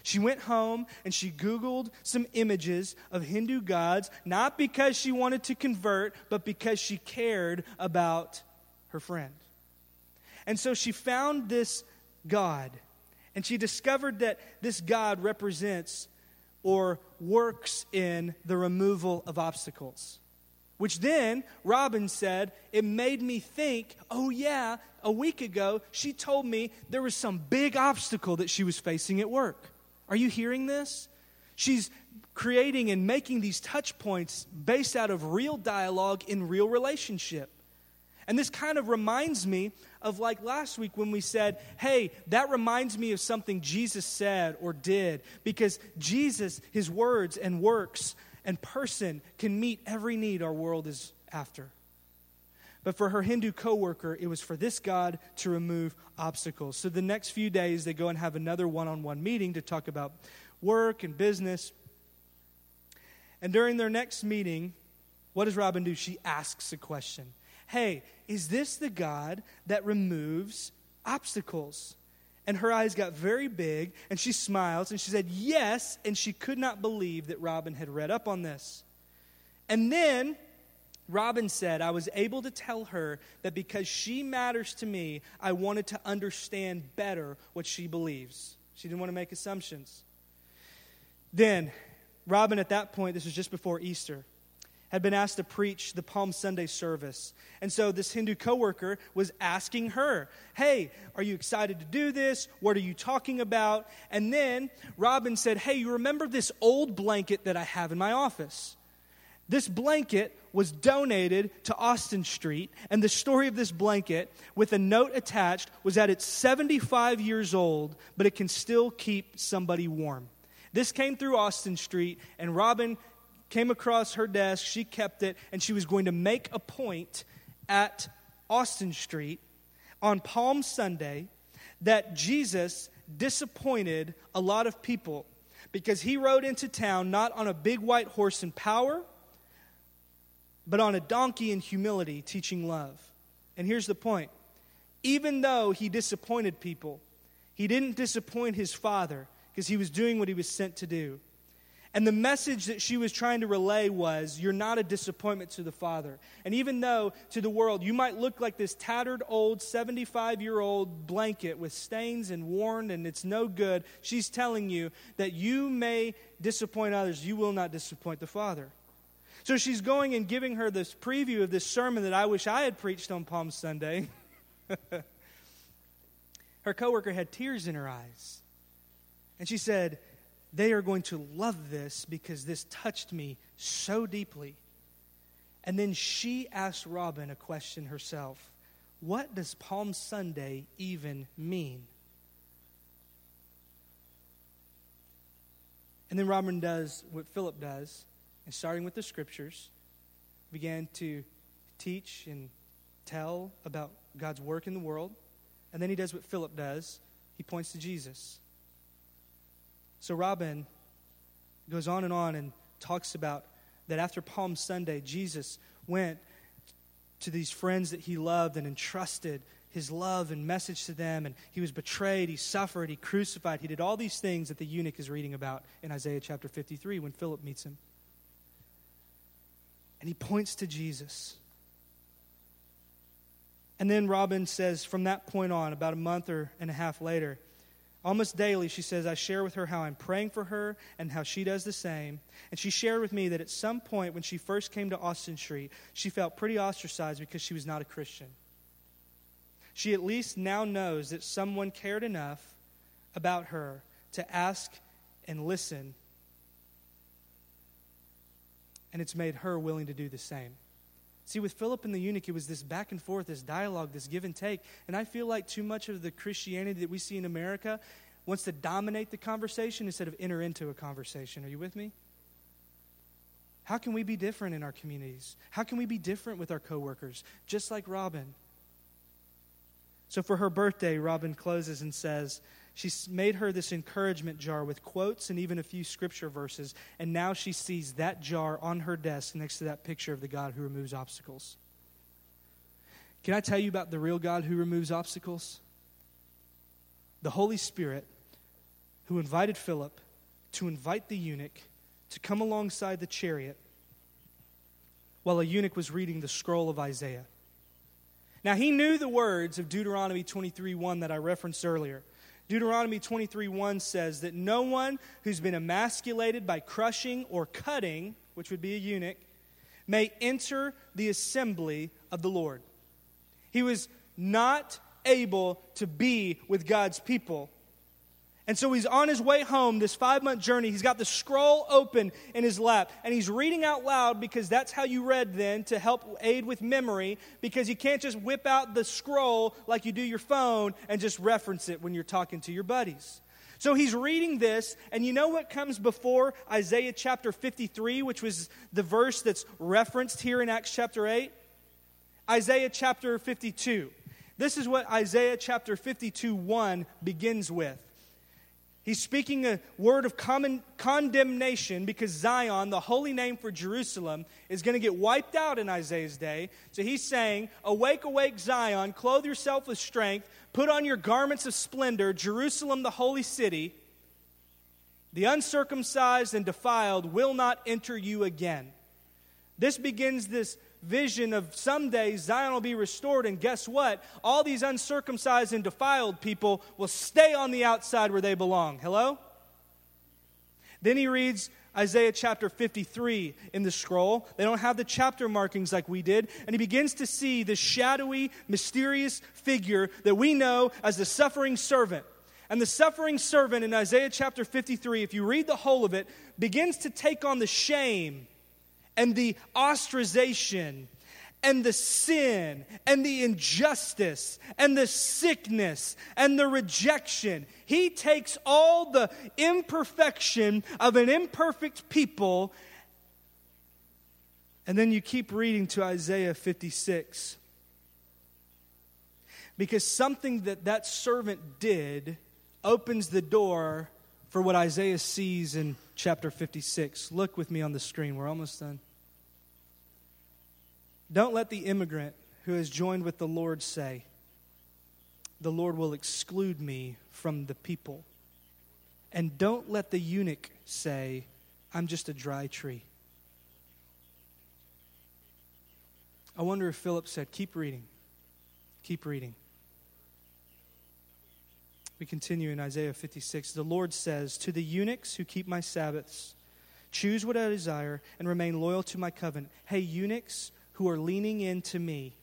Speaker 1: She went home and she Googled some images of Hindu gods, not because she wanted to convert, but because she cared about her friend. And so she found this God And she discovered that this God represents or works in the removal of obstacles. Which then, Robin said, it made me think, oh, yeah, a week ago, she told me there was some big obstacle that she was facing at work. Are you hearing this? She's creating and making these touch points based out of real dialogue in real relationship. And this kind of reminds me of like last week when we said, hey, that reminds me of something Jesus said or did, because Jesus, his words and works and person can meet every need our world is after. But for her Hindu coworker, it was for this God to remove obstacles. So the next few days, they go and have another one on one meeting to talk about work and business. And during their next meeting, what does Robin do? She asks a question Hey, is this the God that removes obstacles? And her eyes got very big, and she smiles, and she said, Yes. And she could not believe that Robin had read up on this. And then Robin said, I was able to tell her that because she matters to me, I wanted to understand better what she believes. She didn't want to make assumptions. Then, Robin, at that point, this was just before Easter, had been asked to preach the Palm Sunday service. And so this Hindu coworker was asking her, Hey, are you excited to do this? What are you talking about? And then Robin said, Hey, you remember this old blanket that I have in my office? This blanket was donated to Austin Street, and the story of this blanket, with a note attached, was that it's 75 years old, but it can still keep somebody warm. This came through Austin Street, and Robin came across her desk, she kept it, and she was going to make a point at Austin Street on Palm Sunday that Jesus disappointed a lot of people because he rode into town not on a big white horse in power, but on a donkey in humility, teaching love. And here's the point even though he disappointed people, he didn't disappoint his father because he was doing what he was sent to do. And the message that she was trying to relay was you're not a disappointment to the Father. And even though to the world you might look like this tattered old 75 year old blanket with stains and worn and it's no good, she's telling you that you may disappoint others, you will not disappoint the Father. So she's going and giving her this preview of this sermon that I wish I had preached on Palm Sunday. her coworker had tears in her eyes. And she said, they are going to love this because this touched me so deeply. And then she asked Robin a question herself What does Palm Sunday even mean? And then Robin does what Philip does, and starting with the scriptures, began to teach and tell about God's work in the world. And then he does what Philip does he points to Jesus. So Robin goes on and on and talks about that after Palm Sunday, Jesus went to these friends that he loved and entrusted his love and message to them. And he was betrayed, he suffered, he crucified. He did all these things that the eunuch is reading about in Isaiah chapter 53 when Philip meets him. And he points to Jesus. And then Robin says, from that point on, about a month or and a half later, Almost daily, she says, I share with her how I'm praying for her and how she does the same. And she shared with me that at some point when she first came to Austin Street, she felt pretty ostracized because she was not a Christian. She at least now knows that someone cared enough about her to ask and listen. And it's made her willing to do the same. See, with Philip and the eunuch, it was this back and forth, this dialogue, this give and take. And I feel like too much of the Christianity that we see in America wants to dominate the conversation instead of enter into a conversation. Are you with me? How can we be different in our communities? How can we be different with our coworkers, just like Robin? So for her birthday, Robin closes and says, She's made her this encouragement jar with quotes and even a few scripture verses, and now she sees that jar on her desk next to that picture of the God who removes obstacles. Can I tell you about the real God who removes obstacles? The Holy Spirit who invited Philip to invite the eunuch to come alongside the chariot while a eunuch was reading the scroll of Isaiah. Now, he knew the words of Deuteronomy 23 1 that I referenced earlier Deuteronomy 23 1 says that no one who's been emasculated by crushing or cutting, which would be a eunuch, may enter the assembly of the Lord. He was not able to be with God's people and so he's on his way home, this five month journey. He's got the scroll open in his lap, and he's reading out loud because that's how you read then to help aid with memory, because you can't just whip out the scroll like you do your phone and just reference it when you're talking to your buddies. So he's reading this, and you know what comes before Isaiah chapter 53, which was the verse that's referenced here in Acts chapter 8? Isaiah chapter 52. This is what Isaiah chapter 52 1 begins with. He's speaking a word of common condemnation because Zion, the holy name for Jerusalem, is going to get wiped out in Isaiah's day. So he's saying, Awake, awake, Zion, clothe yourself with strength, put on your garments of splendor, Jerusalem, the holy city. The uncircumcised and defiled will not enter you again. This begins this vision of someday Zion will be restored, and guess what? All these uncircumcised and defiled people will stay on the outside where they belong. Hello? Then he reads Isaiah chapter 53 in the scroll. They don't have the chapter markings like we did. And he begins to see the shadowy, mysterious figure that we know as the suffering servant. And the suffering servant in Isaiah chapter 53, if you read the whole of it, begins to take on the shame and the ostracization and the sin and the injustice and the sickness and the rejection. He takes all the imperfection of an imperfect people. And then you keep reading to Isaiah 56. Because something that that servant did opens the door for what Isaiah sees in chapter 56. Look with me on the screen. We're almost done. Don't let the immigrant who has joined with the Lord say, The Lord will exclude me from the people. And don't let the eunuch say, I'm just a dry tree. I wonder if Philip said, Keep reading. Keep reading. We continue in Isaiah 56. The Lord says, To the eunuchs who keep my Sabbaths, choose what I desire and remain loyal to my covenant. Hey, eunuchs who are leaning into me,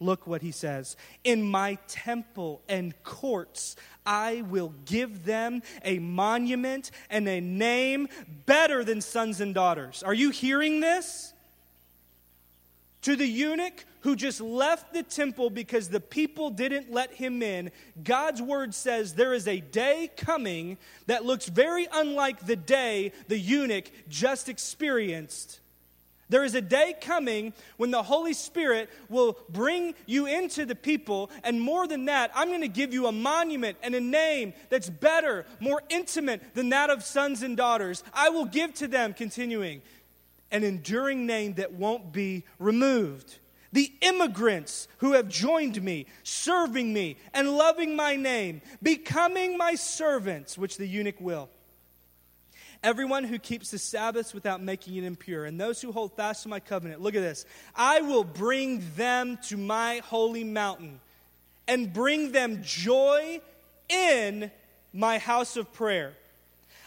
Speaker 1: look what he says. In my temple and courts, I will give them a monument and a name better than sons and daughters. Are you hearing this? To the eunuch who just left the temple because the people didn't let him in, God's word says there is a day coming that looks very unlike the day the eunuch just experienced. There is a day coming when the Holy Spirit will bring you into the people, and more than that, I'm going to give you a monument and a name that's better, more intimate than that of sons and daughters. I will give to them, continuing, an enduring name that won't be removed. The immigrants who have joined me, serving me, and loving my name, becoming my servants, which the eunuch will. Everyone who keeps the Sabbaths without making it impure, and those who hold fast to my covenant, look at this. I will bring them to my holy mountain and bring them joy in my house of prayer.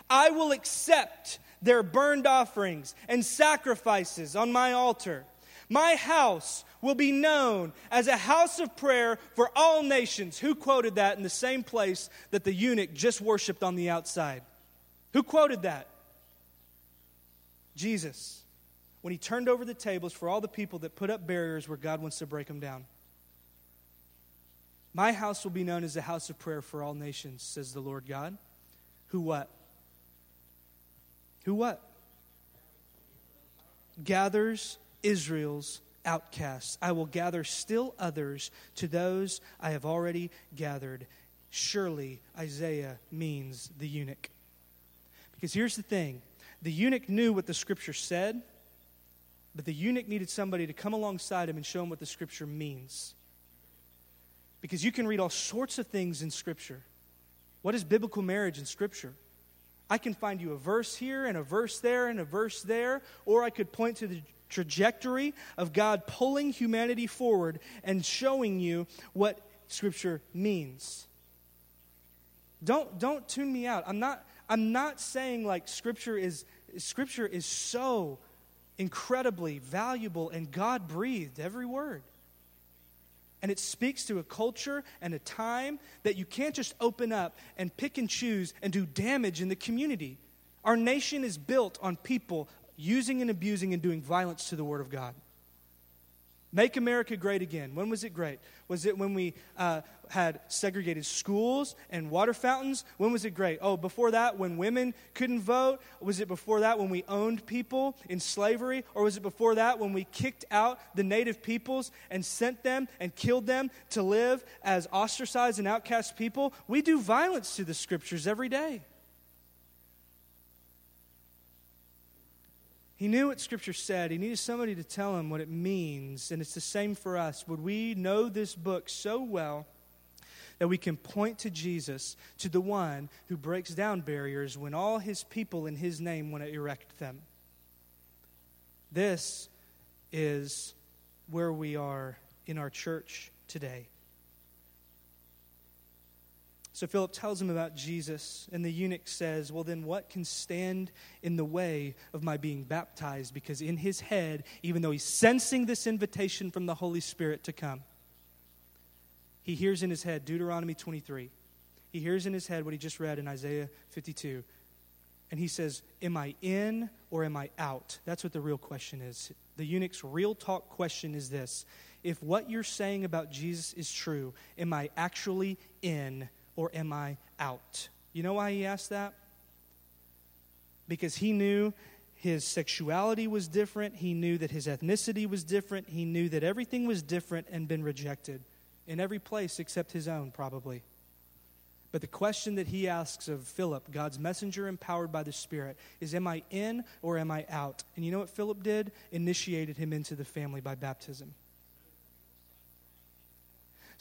Speaker 1: I will accept their burned offerings and sacrifices on my altar. My house will be known as a house of prayer for all nations. Who quoted that in the same place that the eunuch just worshiped on the outside? Who quoted that? Jesus. When he turned over the tables for all the people that put up barriers where God wants to break them down. My house will be known as a house of prayer for all nations, says the Lord God. Who what? Who what? Gathers Israel's outcasts. I will gather still others to those I have already gathered. Surely Isaiah means the eunuch. Because here's the thing the eunuch knew what the scripture said, but the eunuch needed somebody to come alongside him and show him what the scripture means. Because you can read all sorts of things in scripture. What is biblical marriage in scripture? I can find you a verse here and a verse there and a verse there, or I could point to the trajectory of God pulling humanity forward and showing you what Scripture means. Don't, don't tune me out. I'm not, I'm not saying like scripture is, scripture is so incredibly valuable and God breathed every word. And it speaks to a culture and a time that you can't just open up and pick and choose and do damage in the community. Our nation is built on people using and abusing and doing violence to the Word of God. Make America great again. When was it great? Was it when we uh, had segregated schools and water fountains? When was it great? Oh, before that, when women couldn't vote? Was it before that when we owned people in slavery? Or was it before that when we kicked out the native peoples and sent them and killed them to live as ostracized and outcast people? We do violence to the scriptures every day. He knew what Scripture said. He needed somebody to tell him what it means. And it's the same for us. Would we know this book so well that we can point to Jesus, to the one who breaks down barriers when all his people in his name want to erect them? This is where we are in our church today. So Philip tells him about Jesus, and the eunuch says, Well, then what can stand in the way of my being baptized? Because in his head, even though he's sensing this invitation from the Holy Spirit to come, he hears in his head Deuteronomy 23. He hears in his head what he just read in Isaiah 52. And he says, Am I in or am I out? That's what the real question is. The eunuch's real talk question is this If what you're saying about Jesus is true, am I actually in or am I out? You know why he asked that? Because he knew his sexuality was different. He knew that his ethnicity was different. He knew that everything was different and been rejected in every place except his own, probably. But the question that he asks of Philip, God's messenger empowered by the Spirit, is Am I in or am I out? And you know what Philip did? Initiated him into the family by baptism.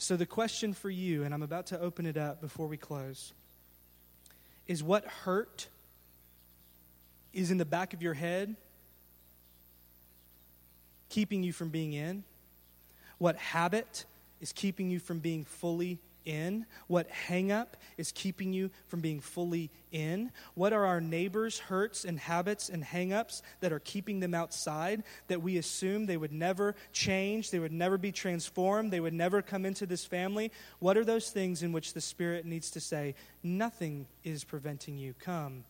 Speaker 1: So, the question for you, and I'm about to open it up before we close, is what hurt is in the back of your head keeping you from being in? What habit is keeping you from being fully in? What hangup is keeping you from being fully in? What are our neighbors' hurts and habits and hangups that are keeping them outside that we assume they would never change, they would never be transformed, they would never come into this family? What are those things in which the Spirit needs to say, Nothing is preventing you? Come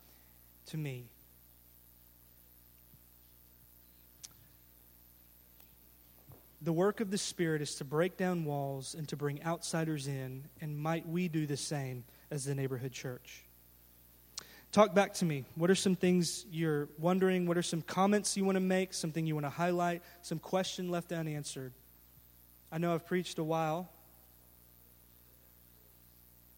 Speaker 1: to me. The work of the Spirit is to break down walls and to bring outsiders in, and might we do the same as the neighborhood church? Talk back to me. What are some things you're wondering? What are some comments you want to make? Something you want to highlight? Some question left unanswered? I know I've preached a while.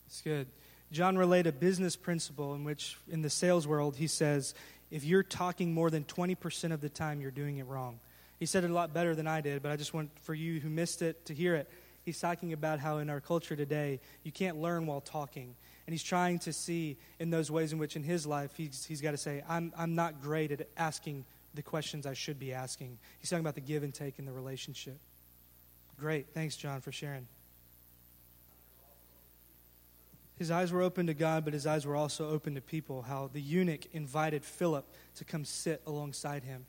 Speaker 1: It's good. John relayed a business principle in which, in the sales world, he says, if you're talking more than 20% of the time, you're doing it wrong. He said it a lot better than I did, but I just want for you who missed it to hear it. He's talking about how in our culture today, you can't learn while talking. And he's trying to see in those ways in which in his life he's, he's got to say, I'm, I'm not great at asking the questions I should be asking. He's talking about the give and take in the relationship. Great. Thanks, John, for sharing. His eyes were open to God, but his eyes were also open to people. How the eunuch invited Philip to come sit alongside him.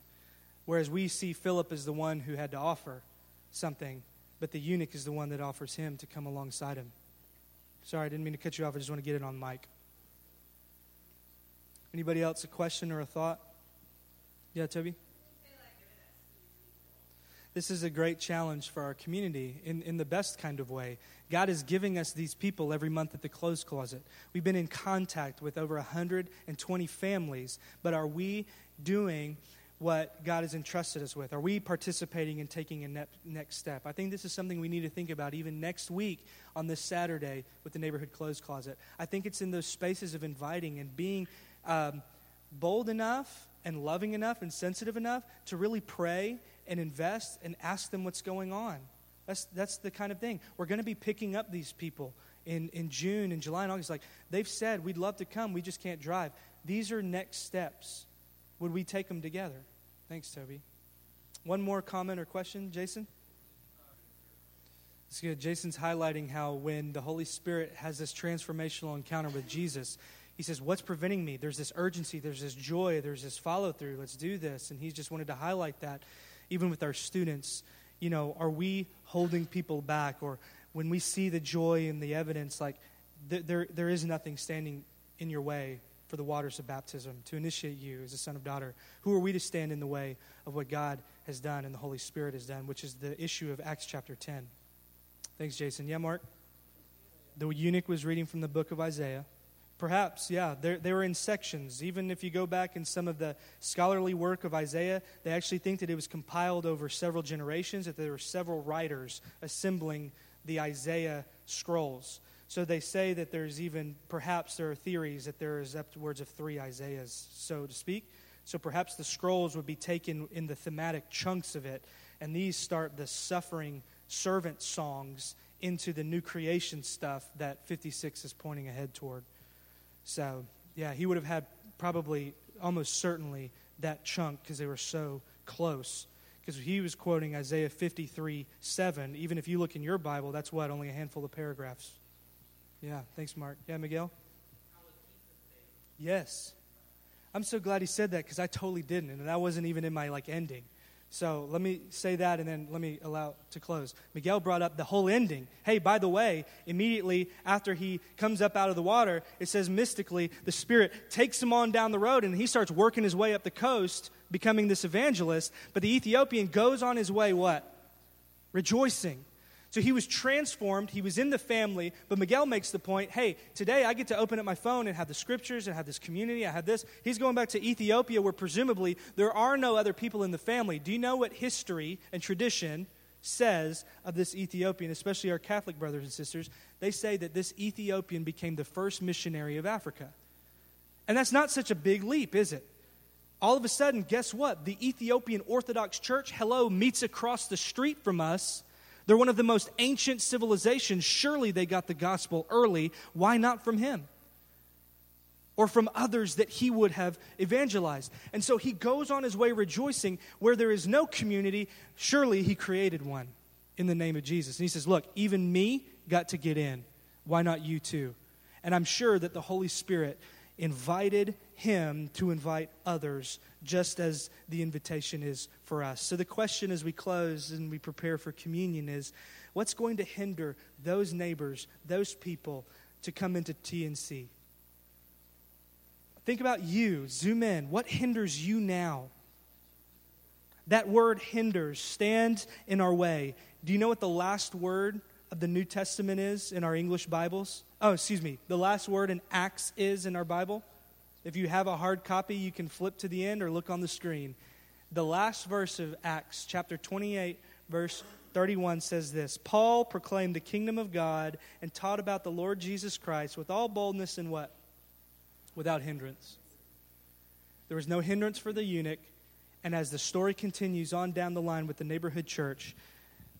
Speaker 1: Whereas we see Philip as the one who had to offer something, but the eunuch is the one that offers him to come alongside him. Sorry, I didn't mean to cut you off. I just want to get it on mic. Anybody else a question or a thought? Yeah, Toby? This is a great challenge for our community in, in the best kind of way. God is giving us these people every month at the clothes closet. We've been in contact with over 120 families, but are we doing what God has entrusted us with? Are we participating in taking a ne- next step? I think this is something we need to think about even next week on this Saturday with the Neighborhood Clothes Closet. I think it's in those spaces of inviting and being um, bold enough and loving enough and sensitive enough to really pray and invest and ask them what's going on. That's, that's the kind of thing. We're going to be picking up these people in, in June and July and August. Like they've said, we'd love to come, we just can't drive. These are next steps. Would we take them together? Thanks, Toby. One more comment or question, Jason? It's good. Jason's highlighting how when the Holy Spirit has this transformational encounter with Jesus, he says, What's preventing me? There's this urgency, there's this joy, there's this follow through. Let's do this. And he just wanted to highlight that, even with our students. You know, are we holding people back? Or when we see the joy and the evidence, like th- there, there is nothing standing in your way for the waters of baptism to initiate you as a son of daughter. Who are we to stand in the way of what God has done and the Holy Spirit has done, which is the issue of Acts chapter 10? Thanks, Jason. Yeah, Mark? The eunuch was reading from the book of Isaiah. Perhaps, yeah. They were in sections. Even if you go back in some of the scholarly work of Isaiah, they actually think that it was compiled over several generations, that there were several writers assembling the Isaiah scrolls. So they say that there's even, perhaps there are theories that there is upwards of three Isaiahs, so to speak. So perhaps the scrolls would be taken in the thematic chunks of it, and these start the suffering servant songs into the new creation stuff that 56 is pointing ahead toward. So, yeah, he would have had probably almost certainly that chunk because they were so close. Because he was quoting Isaiah 53 7. Even if you look in your Bible, that's what? Only a handful of paragraphs. Yeah, thanks, Mark. Yeah, Miguel? Yes. I'm so glad he said that because I totally didn't, and that wasn't even in my like ending. So let me say that and then let me allow to close. Miguel brought up the whole ending. Hey, by the way, immediately after he comes up out of the water, it says mystically the Spirit takes him on down the road and he starts working his way up the coast, becoming this evangelist. But the Ethiopian goes on his way what? Rejoicing. So he was transformed. He was in the family. But Miguel makes the point hey, today I get to open up my phone and have the scriptures and have this community. I have this. He's going back to Ethiopia where presumably there are no other people in the family. Do you know what history and tradition says of this Ethiopian, especially our Catholic brothers and sisters? They say that this Ethiopian became the first missionary of Africa. And that's not such a big leap, is it? All of a sudden, guess what? The Ethiopian Orthodox Church, hello, meets across the street from us they're one of the most ancient civilizations. Surely they got the gospel early. Why not from him? Or from others that he would have evangelized. And so he goes on his way rejoicing where there is no community. Surely he created one in the name of Jesus. And he says, Look, even me got to get in. Why not you too? And I'm sure that the Holy Spirit invited him to invite others, just as the invitation is for us. So, the question as we close and we prepare for communion is what's going to hinder those neighbors, those people, to come into TNC? Think about you. Zoom in. What hinders you now? That word hinders, stands in our way. Do you know what the last word of the New Testament is in our English Bibles? Oh, excuse me. The last word in Acts is in our Bible. If you have a hard copy, you can flip to the end or look on the screen. The last verse of Acts, chapter 28, verse 31 says this Paul proclaimed the kingdom of God and taught about the Lord Jesus Christ with all boldness and what? Without hindrance. There was no hindrance for the eunuch. And as the story continues on down the line with the neighborhood church,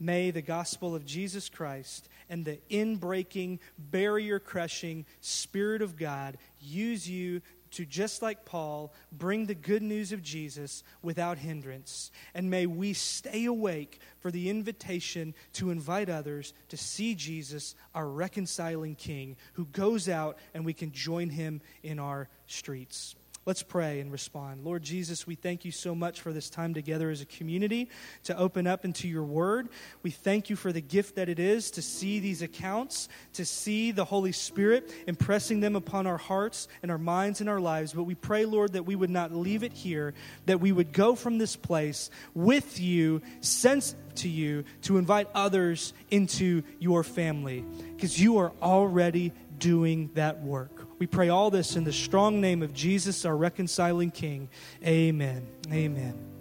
Speaker 1: may the gospel of Jesus Christ and the in-breaking, barrier-crushing Spirit of God use you to, just like Paul, bring the good news of Jesus without hindrance. And may we stay awake for the invitation to invite others to see Jesus, our reconciling King, who goes out and we can join him in our streets. Let's pray and respond. Lord Jesus, we thank you so much for this time together as a community to open up into your word. We thank you for the gift that it is to see these accounts, to see the Holy Spirit impressing them upon our hearts and our minds and our lives. But we pray, Lord, that we would not leave it here, that we would go from this place with you, sense to you, to invite others into your family, because you are already doing that work. We pray all this in the strong name of Jesus, our reconciling King. Amen. Amen.